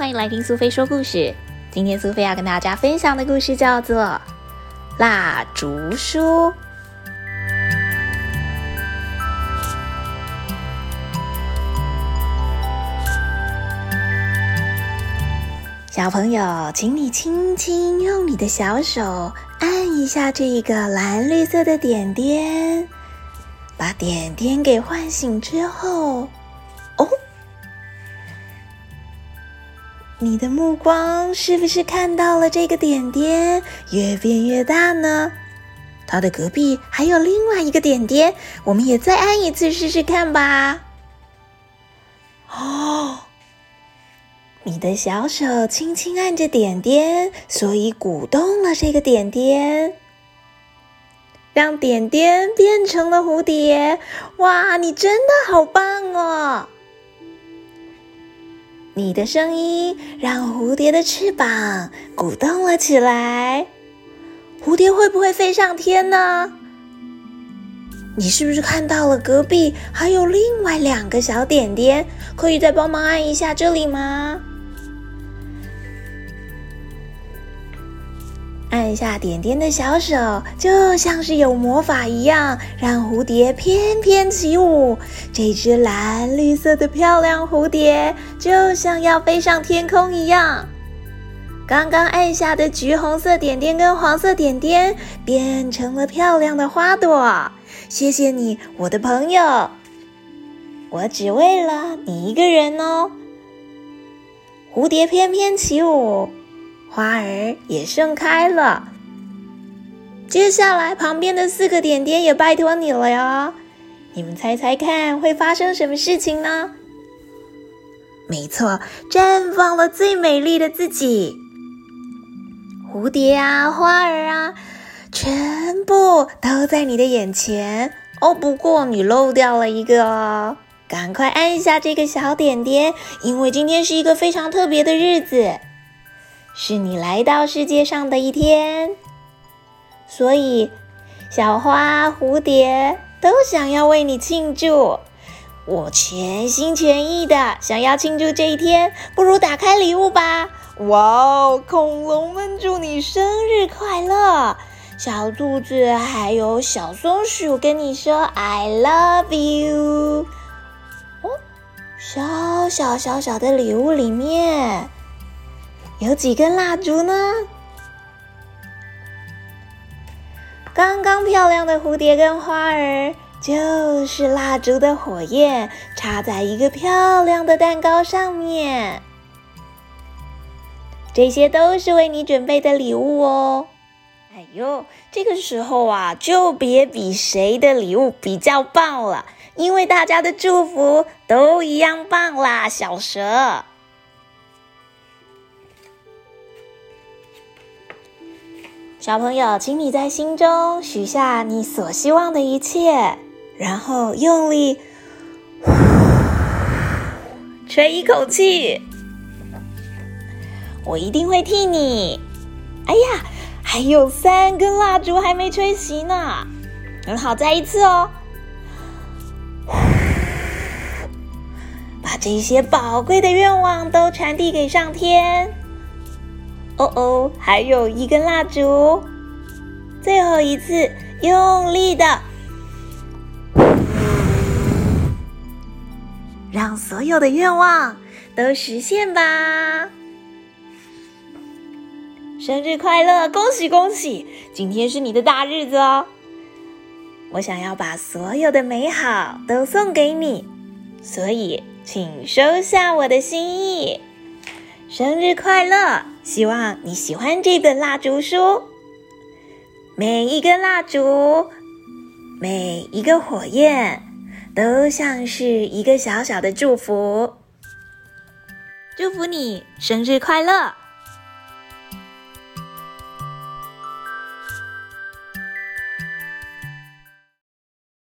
欢迎来听苏菲说故事。今天苏菲要跟大家分享的故事叫做《蜡烛书》。小朋友，请你轻轻用你的小手按一下这一个蓝绿色的点点，把点点给唤醒之后，你的目光是不是看到了这个点点越变越大呢？它的隔壁还有另外一个点点，我们也再按一次试试看吧。哦，你的小手轻轻按着点点，所以鼓动了这个点点，让点点变成了蝴蝶。哇，你真的好棒哦！你的声音让蝴蝶的翅膀鼓动了起来，蝴蝶会不会飞上天呢？你是不是看到了隔壁还有另外两个小点点？可以再帮忙按一下这里吗？按下点点的小手，就像是有魔法一样，让蝴蝶翩翩起舞。这只蓝绿色的漂亮蝴蝶，就像要飞上天空一样。刚刚按下的橘红色点点跟黄色点点，变成了漂亮的花朵。谢谢你，我的朋友。我只为了你一个人哦。蝴蝶翩翩起舞。花儿也盛开了。接下来，旁边的四个点点也拜托你了哟。你们猜猜看，会发生什么事情呢？没错，绽放了最美丽的自己。蝴蝶啊，花儿啊，全部都在你的眼前哦。不过你漏掉了一个哦，赶快按一下这个小点点，因为今天是一个非常特别的日子。是你来到世界上的一天，所以小花、蝴蝶都想要为你庆祝。我全心全意的想要庆祝这一天，不如打开礼物吧！哇哦，恐龙们祝你生日快乐！小兔子还有小松鼠跟你说 “I love you”。哦，小小小小的礼物里面。有几根蜡烛呢？刚刚漂亮的蝴蝶跟花儿，就是蜡烛的火焰，插在一个漂亮的蛋糕上面。这些都是为你准备的礼物哦。哎呦，这个时候啊，就别比谁的礼物比较棒了，因为大家的祝福都一样棒啦，小蛇。小朋友，请你在心中许下你所希望的一切，然后用力吹一口气。我一定会替你。哎呀，还有三根蜡烛还没吹熄呢。很好，再一次哦。把这些宝贵的愿望都传递给上天。哦哦，还有一根蜡烛，最后一次用力的，让所有的愿望都实现吧！生日快乐，恭喜恭喜！今天是你的大日子哦！我想要把所有的美好都送给你，所以请收下我的心意。生日快乐！希望你喜欢这本蜡烛书。每一根蜡烛，每一个火焰，都像是一个小小的祝福。祝福你生日快乐！